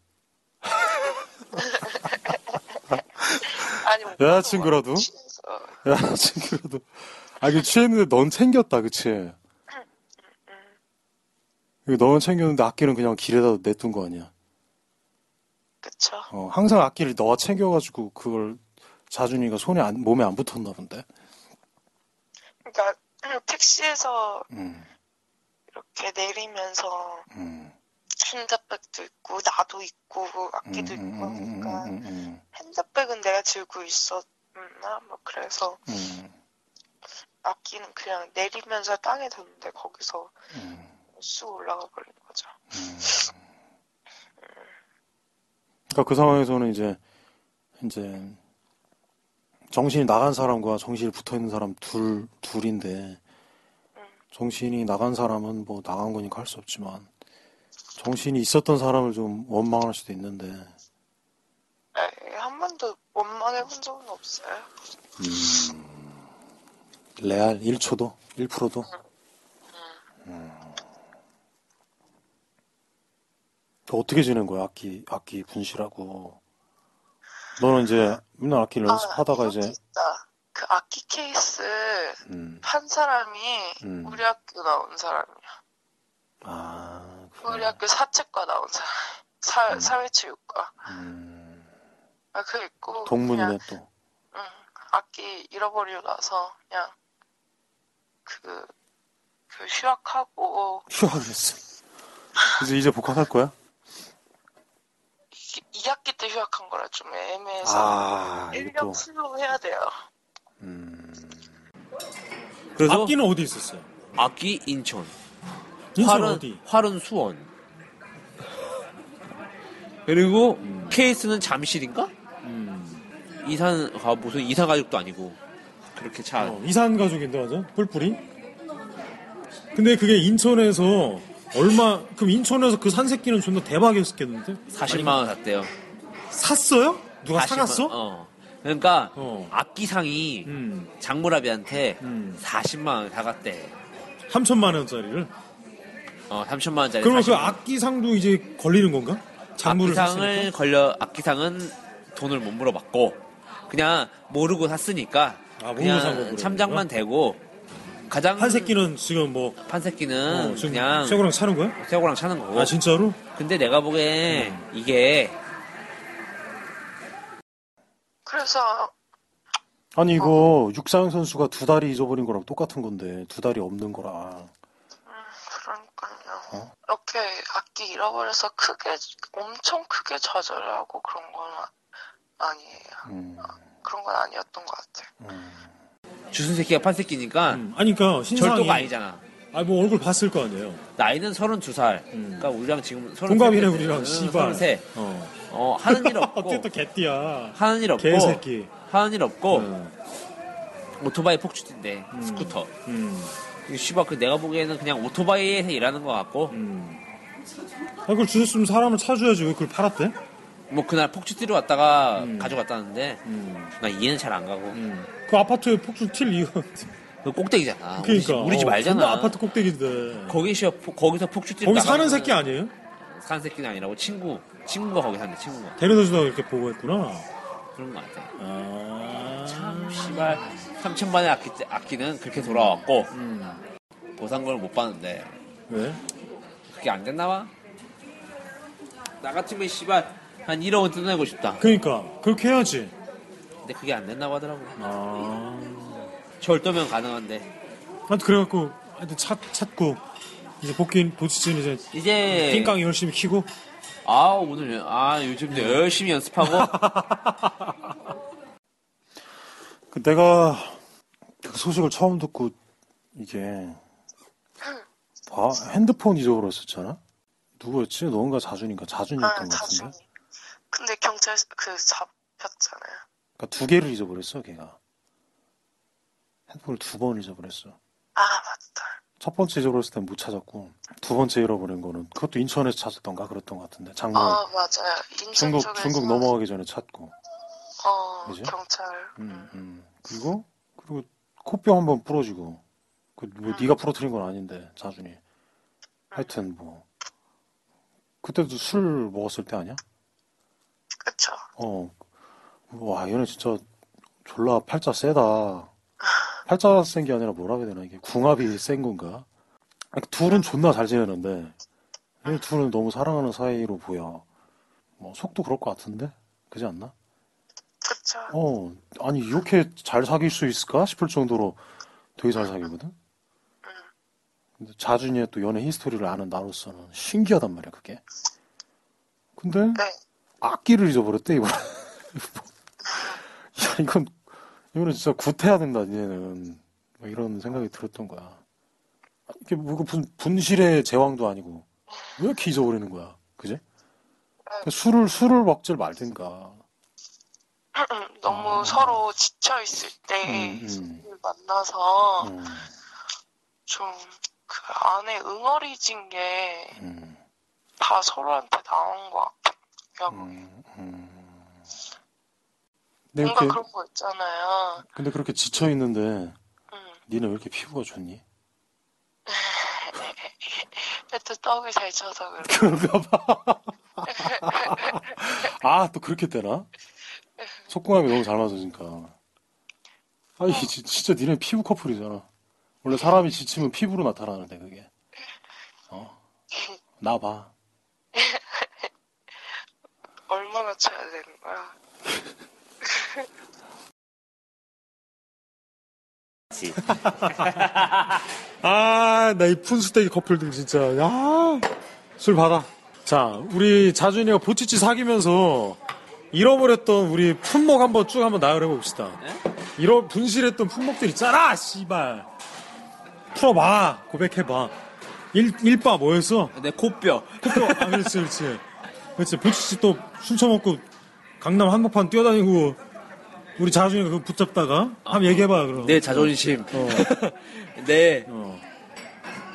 *laughs* 아니, 여자친구라도? 취해서 야, 친구라도. 아, 그 취했는데 넌 챙겼다, 그치? 너는 챙겼는데 악기는 그냥 길에다 내둔 거 아니야? 그쵸. 어, 항상 악기를 너가 챙겨가지고 그걸 자준이가 손에 안, 몸에 안 붙었나 본데. 그러니까 *clears throat* 택시에서 음, 이렇게 내리면서 음, 핸드백도 있고 나도 있고 악기도 음, 있고 음, 음, 음, 핸드백은 내가 들고 있었나? 뭐 그래서 음, 악기는 그냥 내리면서 땅에 뒀는데 거기서 음, 쑥 올라가 버린 거죠. 음. 그러니까 그 상황에서는 이제 이제 정신이 나간 사람과 정신이 붙어 있는 사람 둘 둘인데 정신이 나간 사람은 뭐 나간 거니까 할 수 없지만 정신이 있었던 사람을 좀 원망할 수도 있는데 에이, 한 번도 원망해 본 적은 없어요. 음, 레알 1초도 1%도 음. 어떻게 지낸 거야 악기 악기 분실하고 너는 이제 맨날 악기를 연습하다가 아, 이제 이것도 있다. 그 악기 케이스 음, 판 사람이 음. 우리 학교 나온 사람이야. 아 우리. 학교 사채과 나온 사람. 사, 음. 사회체육과. 음, 아, 그 있고. 동문이네 또 응, 악기 잃어버리고 나서 그냥 그, 그 휴학하고 휴학했어 그래서 이제 복학할 거야? 이, 2학기 때 휴학한 거라 좀 애매해서 아 이게 1년 또 풀로 해야 돼요. 음, 그래서 악기는 어디 있었어요? 악기 인천. 인천 활은, 어디? 활은 수원. 그리고 케이스는 잠실인가? 음. 이산, 아, 무슨 이사 가족도 아니고. 그렇게 차. 어, 이산 가족인데 맞아? 뿔뿔이? 근데 그게 인천에서 얼마 그럼 인천에서 그 산새끼는 존나 대박이었겠는데? 40만 원 샀대요. 샀어요? 누가 40만 사갔어? 어. 그러니까 어. 악기상이 음. 장무라비한테 음. 40만 원 사갔대. 3천만 원짜리를. 어, 3천만 원짜리. 그러면 그 악기상도 이제 걸리는 건가? 장물을 악기상을? 걸려 악기상은 돈을 못 물어봤고 그냥 모르고 샀으니까 아, 모르고 그냥. 참작만 되고 가장 한 새끼는 지금 뭐 판새끼는 어, 지금 그냥 쇠고랑 차는 거야? 쇠고랑 차는 거고 아 진짜로? 근데 내가 보기엔 음. 이게 그래서 아니 이거 육상 선수가 두 다리 잊어버린 거랑 똑같은 건데 두 다리 없는 거라 음, 그러니까요. 어? 이렇게 악기 잃어버려서 크게 엄청 크게 좌절하고 그런 건 아- 아니에요. 음, 그런 건 아니었던 것 같아요. 음. 주순 새끼가 판새끼니까 음. 아니 그러니까 신상이 절도가 아니잖아 아뭐 얼굴 봤을 거 아니에요. 나이는 32살 음. 그러니까 우리랑 지금 33 동갑이네 우리랑 씨발. 33 어. 어, 하는 일 *laughs* 없고 어떻게 또 개띠야. 하는 일 없고 개새끼. 하는 일 없고 음. 오토바이 폭주인데 음. 스쿠터 음. 이 씨발 그 내가 보기에는 그냥 오토바이에서 일하는 것 같고 음. 아, 그걸 주셨으면 사람을 찾아줘야지 왜 그걸 팔았대? 뭐 그날 폭주 뛰러 왔다가 음. 가져갔다는데 음. 나 이해는 잘 안 가고 음. 그 아파트에 폭주 뛸 이유가 그 꼭대기잖아 우리 집, 그러니까 우리 집 어, 알잖아 존나 아파트 꼭대기인데 거기 포- 거기서 폭주 뛰러 거기 나가면은 사는 새끼 아니에요? 사는 새끼는 아니라고 친구 친구가 거기 사는데 친구가 데려다 주다가 이렇게 보고 했구나. 그런 것 같아 아. 참 씨발 3천만의 악기, 악기는 그렇게 돌아왔고 음. 보상금을 못 받는데 왜? 그게 안 됐나 봐? 나 같으면 씨발 한 1억은 뜯어내고 싶다 그러니까 그렇게 해야지. 근데 그게 안 됐나 보더라고 아. 절도면 가능한데 하여튼 그래갖고 하여튼 찾, 찾고 이제 복귀 도치진 이제 이제 띵깡 열심히 키고 아 오늘 아 요즘도 열심히 연습하고 *laughs* 그 내가 그 소식을 처음 듣고 이게 아, 핸드폰 잊어버렸었잖아. 누구였지? 너인가 자준인가? 아, 자준이었던 것 자주. 같은데. 근데 경찰 그 잡혔잖아요. 그러니까 두 개를 잊어버렸어, 걔가. 핸드폰을 두 번 잊어버렸어. 아 맞다. 첫 번째 잊어버렸을 땐 못 찾았고 두 번째 잃어버린 거는 그것도 인천에서 찾았던가 그랬던 것 같은데 장모 아 맞아요. 인천 중국 쪽에서 중국 넘어가기 전에 찾고 어 그죠? 경찰. 음, 음. 그리고 그리고 코뼈 한 번 부러지고 그뭐 네가 부러뜨린 건 아닌데 자준이 하여튼 뭐 그때도 술 먹었을 때 아니야? 그쵸. 어 와 얘는 진짜 졸라 팔자 세다 팔자 센 게 아니라 뭐라 해야 되나 이게 궁합이 센 건가? 아니, 둘은 존나 잘 지내는데 얘 둘은 너무 사랑하는 사이로 보여 뭐 속도 그럴 것 같은데 그지 않나? 그쵸. 어 아니 이렇게 잘 사귈 수 있을까 싶을 정도로 되게 잘 사귀거든. 근데 자준이의 또 연애 히스토리를 아는 나로서는 신기하단 말이야 그게. 근데 네. 악기를 잊어버렸대 이거. *laughs* 야 이건 이거는 진짜 구태해야 된다 얘는 막 이런 생각이 들었던 거야. 이게 뭐그 분, 분실의 제왕도 아니고 왜 이렇게 잊어버리는 거야, 그제? 그러니까 술을 술을 먹질 말든가. *laughs* 너무 아. 서로 지쳐 있을 때 음, 음. 만나서 음, 좀그 안에 응어리진 게다 음, 서로한테 나온 것 음, 음. 뭔가 이렇게 그런 거 있잖아요. 근데 그렇게 지쳐 있는데 음. 니는 왜 이렇게 피부가 좋니? *laughs* 하여튼 떡을 잘 쳐서. 그런가 봐. *laughs* 아, 또 그렇게 되나? 속궁합이 너무 잘 맞으니까. 아니, 지- 진짜 니네 피부 커플이잖아. 원래 사람이 지치면 피부로 나타나는데, 그게. 어. *laughs* 나 봐. 얼마나 쳐야 되는 거야? *laughs* 아, 나 이 푼수대기 커플들 진짜. 야, 술 받아. 자, 우리 자준이가 보치치 사귀면서 잃어버렸던 우리 품목 한번 쭉 한번 나열해 봅시다. 잃어 분실했던 품목들 있잖아, 씨발. 풀어봐, 고백해봐. 일 일바 뭐였어? 내 코뼈. 코뼈. 아, 그렇지, 그렇지. 그렇지. 보치치 또술 처먹고 강남 한복판 뛰어다니고 우리 자준이가 그거 붙잡다가 한번 얘기해봐, 그럼. 내 자존심. 어, 내 *laughs* 어.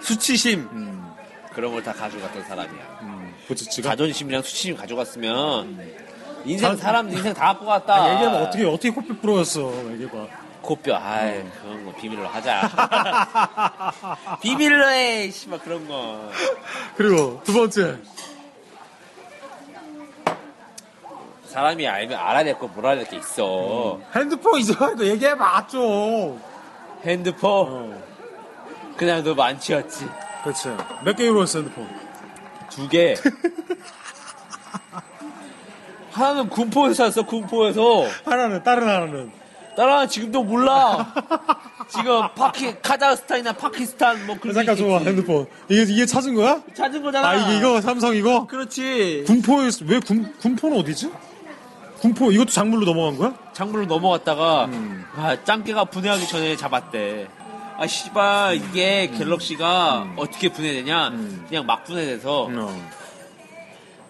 수치심. 음, 그런 걸 다 가져갔던 사람이야. 음. 보치치가. 자존심이랑 수치심 가져갔으면 인생 자- 사람 인생 다 갖고 갔다. 아, 얘기해봐 어떻게 어떻게 코뼈 부러졌어 얘기해봐 코뼈. 아이 그런 거 비밀로 하자. *laughs* 비밀로 해. 씨발 그런 거. *laughs* 그리고 두 번째 사람이 알면 알아야 될 거 몰아야 될 게 있어. 핸드폰 잊어버리고 얘기해봐 좀 핸드폰 어. 그냥 너 만취였지. 그렇지 몇개 잃어버렸어 핸드폰 두 개. *laughs* 하나는 군포에서 샀어 군포에서. 하나는 다른 하나는 나랑 지금도 몰라. 지금 파키 카자흐스탄이나 파키스탄 뭐 그런 잠깐 있겠지. 핸드폰 이게 이게 찾은 거야? 찾은 거잖아. 아 이게 이거 삼성 이거 그렇지. 군포에 왜 군, 군포는 어디지? 군포 이것도 작물로 넘어간 거야? 장부로 넘어갔다가 음. 아, 짱깨가 분해하기 전에 잡았대. 아 씨발 이게 갤럭시가 어떻게 분해되냐? 음. 그냥 막 분해돼서 어.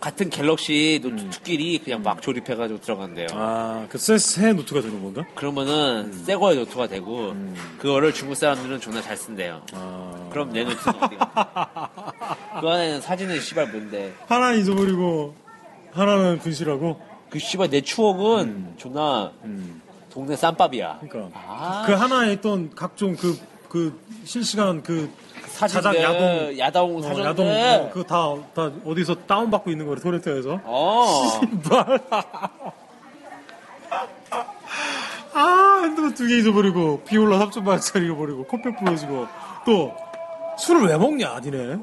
같은 갤럭시 노트끼리 그냥 막 조립해가지고 들어간대요. 아 그 새 노트가 되는 건가? 그러면은 새 거에 노트가 되고 그거를 중국 사람들은 존나 잘 쓴대요. 아 그럼 내 노트는 어디가? *laughs* 그 안에는 사진은 씨발 뭔데? 하나 잊어버리고 하나는 분실하고 그 씨발 내 추억은 존나 음. 동네 쌈밥이야. 그러니까 아, 그 하나에 있던 각종 그, 그 실시간 그 사진들, 자작 야동, 야동 어, 사진들. 야동 어, 그거 다, 다 어디서 다운 받고 있는 거래 토렌트에서 어. 말. 아 핸드폰 두 개 잊어버리고 비올라 3.8짜리 잃어버리고 커피 부러지고 또 술을 왜 먹냐 니네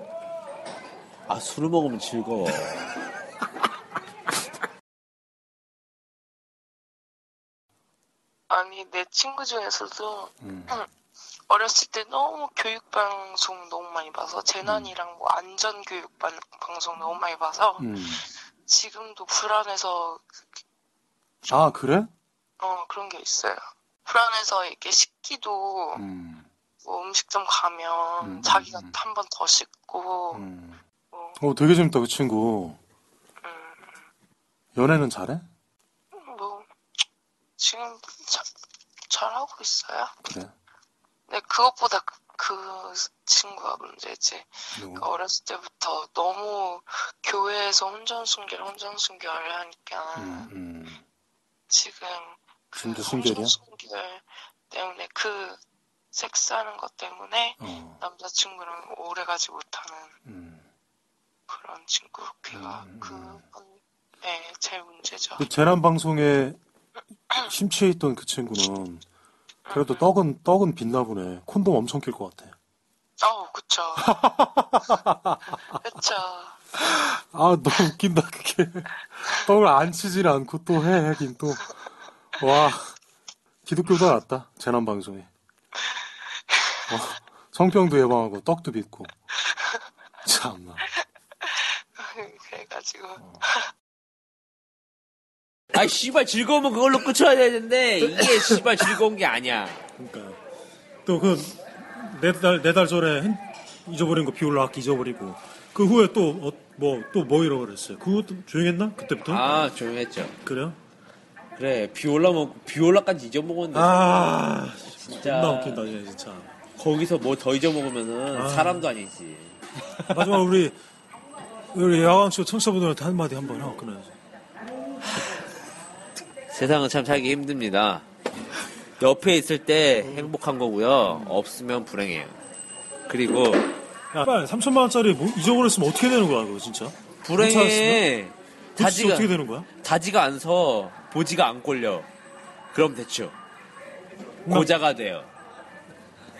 아, 술을 먹으면 즐거워. *laughs* 아니 내 친구 중에서도 음. 어렸을 때 너무 교육 방송 너무 많이 봐서 재난이랑 뭐 안전 교육 반- 방송 너무 많이 봐서 음. 지금도 불안해서 아 그래? 어 그런 게 있어요. 불안해서 이렇게 씻기도 음. 뭐 음식점 가면 음, 자기가 음. 한번 더 씻고 음. 뭐, 어 되게 재밌다 그 친구 음, 연애는 잘해? 뭐 지금 자, 잘하고 있어요. 그래 근데 그것보다 그, 그 친구가 문제지. 누구? 그 어렸을 때부터 너무 교회에서 혼전순결, 혼전순결을 하니까 음, 음. 지금 그? 혼전순결 때문에 그 섹스하는 것 때문에 어. 남자친구랑 오래 가지 못하는 음. 그런 친구. 걔가 음, 음. 그건 네, 제일 문제죠. 그 재난 방송에 심취해 있던 그 친구는 그래도 떡은 떡은 빛나 보네. 콘돔 엄청 낄 것 같아. 어우, 그쵸. 그쵸. *laughs* 아, 너무 웃긴다, 그게. 떡을 안 치질 않고 또 해, 하긴 또. 와, 기독교도 낫다, 재난방송에. 어, 성병도 예방하고, 떡도 빚고. 참나. *laughs* 그래가지고 아, 씨발, 즐거우면 그걸로 끝쳐야 되는데, 이게 씨발 즐거운 게 아니야. 그러니까. 또 그, 네 달, 네달 전에 핸- 잊어버린 거 비올라 악기 잊어버리고. 그 후에 또, 어, 뭐, 또뭐 잃어버렸어요? 그것도 조용했나? 그때부터? 아, 조용했죠. 그래요? 그래, 비올라 먹고, 비올라까지 잊어먹었는데, 아, 진짜. 존나 웃긴다, 얘 진짜. 거기서 뭐 더 잊어먹으면은 아. 사람도 아니지. 마지막 우리, 우리 야광쇼 청취자분들한테 한마디 한번 하고 끊어야지. 세상은 참 살기 힘듭니다. 옆에 있을 때 행복한 거고요. 없으면 불행해요. 그리고 야, 빨리 3천만 원짜리 뭐 잊어버렸으면 어떻게 되는 거야, 그거 진짜? 불행해. 다지가 어떻게 되는 거야? 다지가 안 서, 보지가 안 꼴려. 그럼 됐죠. 고자가 돼요.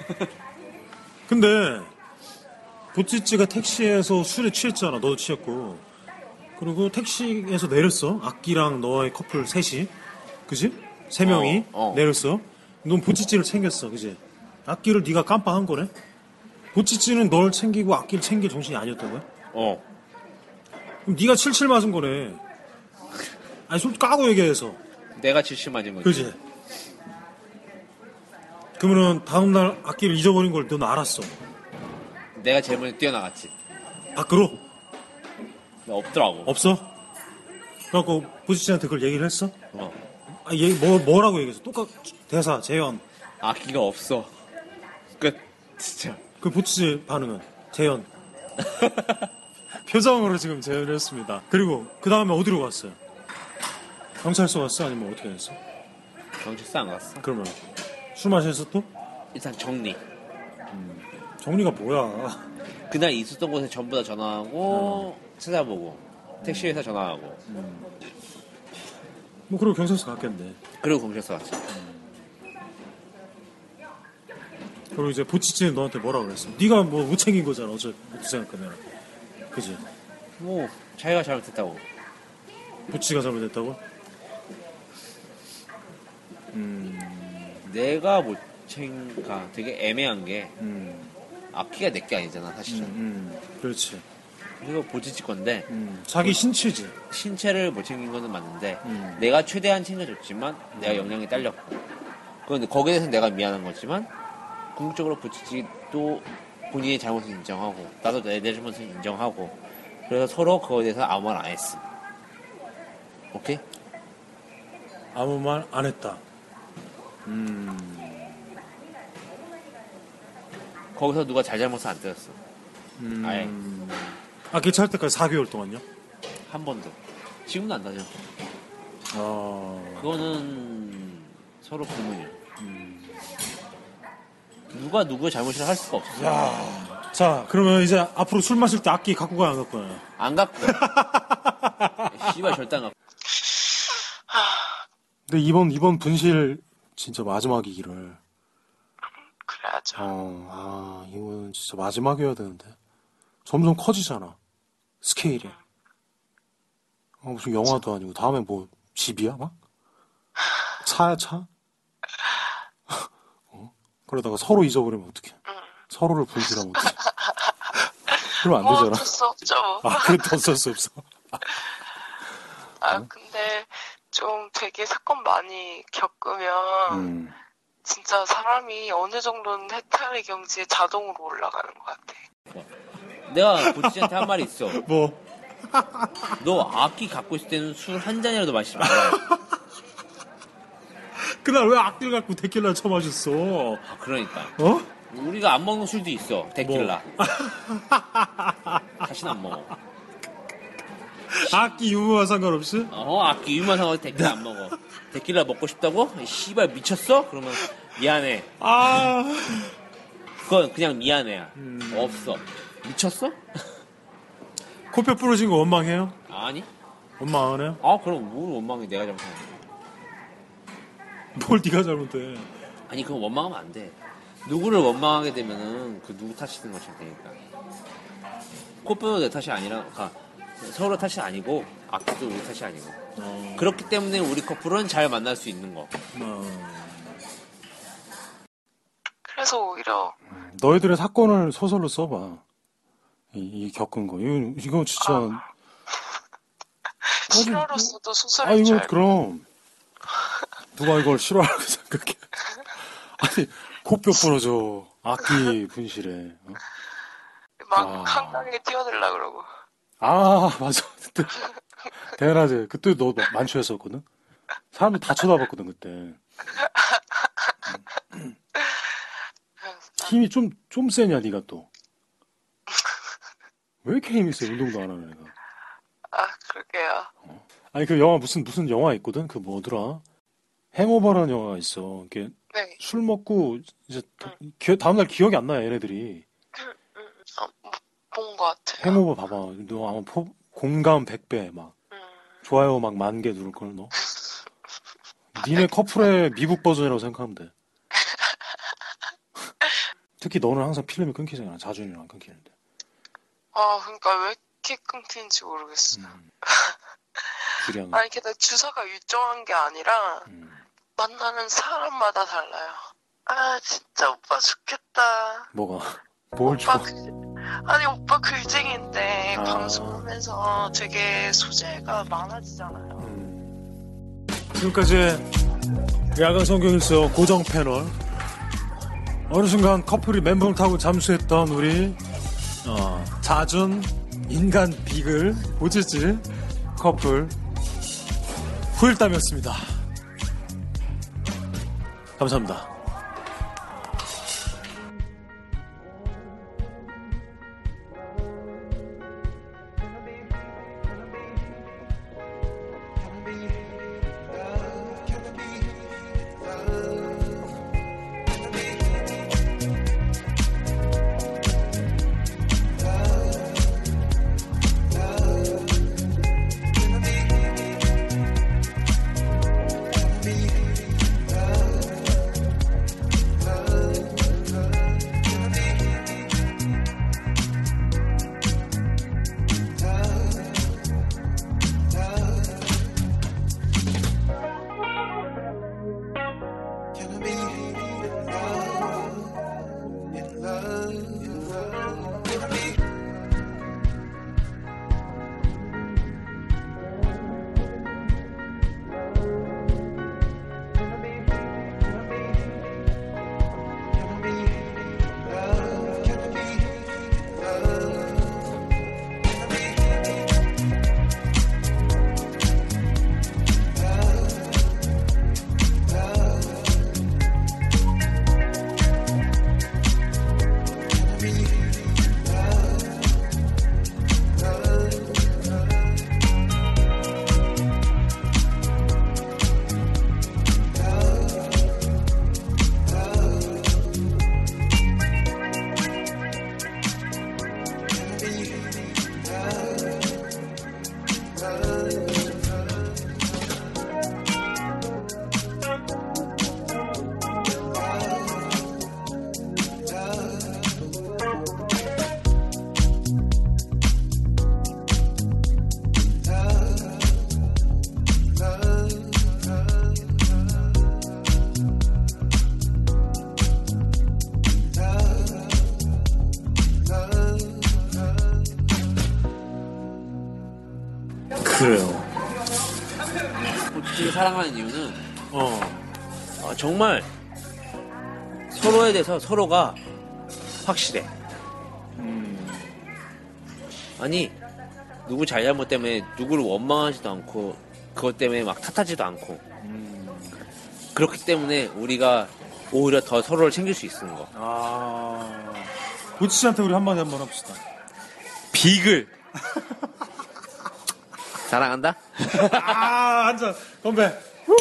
*laughs* 근데 보찌찌가 택시에서 술에 취했잖아. 너도 취했고. 그리고 택시에서 내렸어. 악기랑 너의 커플 셋이. 그지? 세 명이 어, 어. 내렸어. 넌 보찌찌를 챙겼어. 그지? 악기를 네가 깜빡한 거네. 보찌찌는 널 챙기고 악기를 챙길 정신이 아니었던 거야? 어. 그럼 네가 칠칠 맞은 거네. 아니 솔직히 까고 얘기해서. 내가 질실 맞은 거지. 그지? 그러면은 다음 날 악기를 잊어버린 걸 넌 알았어. 내가 제일 먼저 뛰어나갔지. 밖으로? 없더라고. 없어? 그래갖고 보지씨한테 그걸 얘기를 했어? 어. 아, 얘기 뭐 뭐라고 얘기했어? 똑같 대사 재현. 악기가 없어. 끝. 진짜. 그 보지씨 반응은 재현. *laughs* 표정으로 지금 재현을 했습니다. 그리고 그 다음에 어디로 갔어요? 경찰서 갔어? 아니면 어떻게 했어? 경찰서 안 갔어. 그러면 술 마셨어 또? 일단 정리. 정리가 뭐야? 그날 있었던 곳에 전부 다 전화하고 찾아보고 택시회사 전화하고 뭐 그리고 경찰서 갔겠네. 그리고 경찰서 갔지. 그리고 이제 보치씨는 너한테 뭐라고 그랬어? 네가 뭐 못 챙긴 거잖아. 어차피 어떻게 생각하면. 그지? 뭐 자기가 잘못했다고. 보치가 잘못했다고? 내가 못 챙가 되게 애매한 게 음, 악기가 내게 아니잖아 사실은. 음, 그렇지. 그리고 보지지 건데 음, 자기 신체지. 신체를 못 챙긴 거는 맞는데 음. 내가 최대한 챙겨줬지만 내가 영향이 딸렸고 그런데 거기에 대해서 내가 미안한 거지만 궁극적으로 보지지도 본인의 잘못을 인정하고 나도 내, 내 잘못을 인정하고 그래서 서로 그거에 대해서 아무 말 안 했음. 오케이? 아무 말 안 했다. 거기서 누가 잘잘못을 안 때렸어. 아예 아, 개찰 때까지 4개월 동안요? 한 번도. 지금도 안 다녀. 아, 그거는 서로 불문이야. 누가 누구의 잘못이라 할 수가 없어. 야. 자, 그러면 이제 앞으로 술 마실 때 악기 갖고 가야 안 갖고 가요? 안 갖고 가. *laughs* 씨발 절대 안 갖고. 근데 이번, 이번 분실 진짜 마지막이기를. 그래야죠. 어, 아, 이거는 진짜 마지막이어야 되는데. 점점 커지잖아. 스케일이. 어, 무슨 영화도 아니고, 다음에 뭐, 집이야, 막? 차야, 차? *laughs* 어? 그러다가 서로 잊어버리면 어떡해. 서로를 분실하면 어떡해. *laughs* 그러면 안 뭐 되잖아. 어쩔 수 없죠. 뭐. 아, 그래도 어쩔 수 없어. 아 근데 좀 되게 사건 많이 겪으면 음. 진짜 사람이 어느 정도는 해탈의 경지에 자동으로 올라가는 것 같아. 내가 보치한테 한 말이 있어. *laughs* 뭐, 너 악기 갖고 있을 때는 술 한 잔이라도 마시지 말라. *laughs* 그날 왜 악기를 갖고 데킬라 쳐마셨어? 아, 그러니까. 어? 우리가 안 먹는 술도 있어. 데킬라. 뭐? *laughs* 다시는 안 먹어. 악기 유무와 상관없이? 어, 악기 유만 상황에서 데킬라 안 먹어. 데킬라 먹고 싶다고? 이 씨발 미쳤어? 그러면 미안해. 아, 그건 그냥 미안해야. 음. 없어. 미쳤어? 코뼈 부러진 거 원망해요? 아니? 원망 안 해요? 아, 그럼 뭘 원망해. 내가 잘못한 거. 뭘 네가 잘못해. 아니, 그건 원망하면 안 돼. 누구를 원망하게 되면은 그 누구 탓이 된 것이 되니까. 코프도 내 탓이 아니라 아, 서로 탓이 아니고 악기도 우리 탓이 아니고 그렇기 때문에 우리 커플은 잘 만날 수 있는 거. 그래서 오히려 너희들의 사건을 소설로 써봐. 이, 이 겪은 거. 이거, 이거 진짜. 실화로서도 아, 소설인 줄 이거 알고 그럼. *laughs* 누가 이걸 싫어하라고 생각해. 아니, 코뼈 부러져. 악기 분실에. 어? 막 아. 한강에 뛰어들라 그러고 아, 맞아. 그때. 대낮에. 그때 너 만취했었거든? 사람들 다 쳐다봤거든, 그때. *laughs* 힘이 좀, 좀 세냐, 네가 또. 왜 이렇게 세? 운동도 안 하는 애가. 아 그러게요 아니, 그 영화, 무슨, 무슨 영화 있거든? 그 뭐더라? 행오버라는 영화가 있어. 이게 네 술 먹고, 이제, 기, 다음날 기억이 안 나요, 얘네들이. 어, 본것 같아요 행오버 봐봐. 너 아마 포, 공감 100배, 막. 음, 좋아요 막 만 개 누를 걸 너. *laughs* 니네 커플의 미국 버전이라고 생각하면 돼. *laughs* 특히 너는 항상 필름이 끊기잖아. 자준이랑 끊기는데. 아 그러니까 왜 이렇게 끊기는지 모르겠어 음. *laughs* 주량. 아니 근데 주사가 일정한 게 아니라 음. 만나는 사람마다 달라요 아 진짜 오빠 좋겠다 뭐가? 뭘 줘? 오빠 글, 아니 오빠 글쟁인데 아. 방송하면서 되게 소재가 많아지잖아요. 음. 지금까지 야간 성경일서 고정 패널. 어느 순간 커플이 멘붕을 타고 잠수했던 우리 어, 자준 인간 비글 보지지 커플 후일담이었습니다. 감사합니다. 대해서 서로가 확실해. 아니 누구 잘잘못 때문에 누구를 원망하지도 않고 그것 때문에 막 탓하지도 않고 그렇기 때문에 우리가 오히려 더 서로를 챙길 수 있는 거. 아. 보치씨한테 우리 한마디 한번 합시다. 비글. 사랑한다. *laughs* 아, 한 잔. 건배. 후!